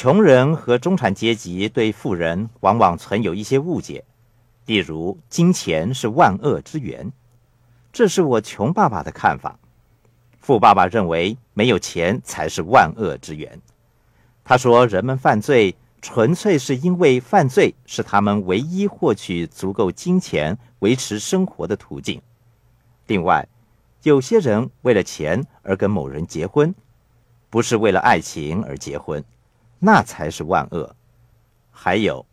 穷人和中产阶级对富人往往存有一些误解，例如金钱是万恶之源，这是我穷爸爸的看法。富爸爸认为没有钱才是万恶之源。他说，人们犯罪纯粹是因为犯罪是他们唯一获取足够金钱维持生活的途径。另外，有些人为了钱而跟某人结婚，不是为了爱情而结婚。那才是万恶。还有，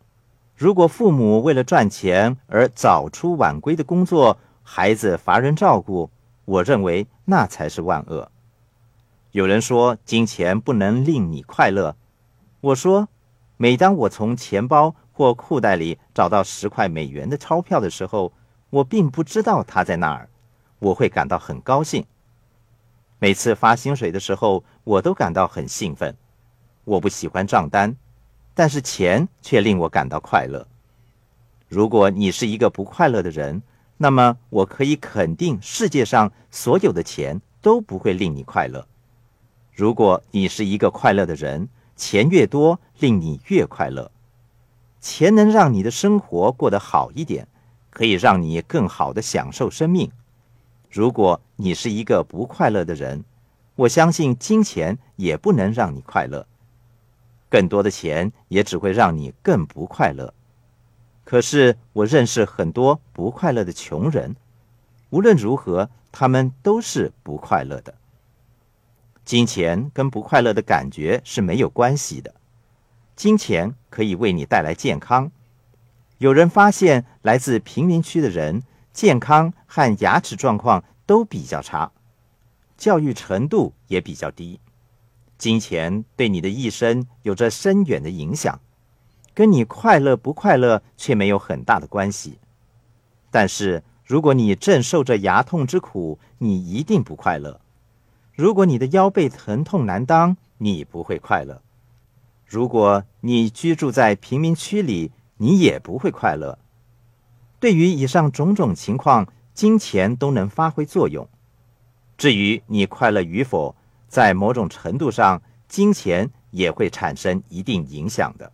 如果父母为了赚钱而早出晚归的工作，孩子乏人照顾，我认为那才是万恶。有人说金钱不能令你快乐，我说，每当我从钱包或裤袋里找到十块美元的钞票的时候，我并不知道它在那儿，我会感到很高兴。每次发薪水的时候，我都感到很兴奋。我不喜欢账单，但是钱却令我感到快乐。如果你是一个不快乐的人，那么我可以肯定，世界上所有的钱都不会令你快乐。如果你是一个快乐的人，钱越多，令你越快乐。钱能让你的生活过得好一点，可以让你更好的享受生命。如果你是一个不快乐的人，我相信金钱也不能让你快乐。更多的钱也只会让你更不快乐。可是我认识很多不快乐的穷人，无论如何，他们都是不快乐的。金钱跟不快乐的感觉是没有关系的。金钱可以为你带来健康。有人发现，来自贫民区的人健康和牙齿状况都比较差，教育程度也比较低。金钱对你的一生有着深远的影响，跟你快乐不快乐却没有很大的关系。但是，如果你正受着牙痛之苦，你一定不快乐；如果你的腰背疼痛难当，你不会快乐；如果你居住在贫民区里，你也不会快乐。对于以上种种情况，金钱都能发挥作用。至于你快乐与否，在某种程度上，金钱也会产生一定影响的。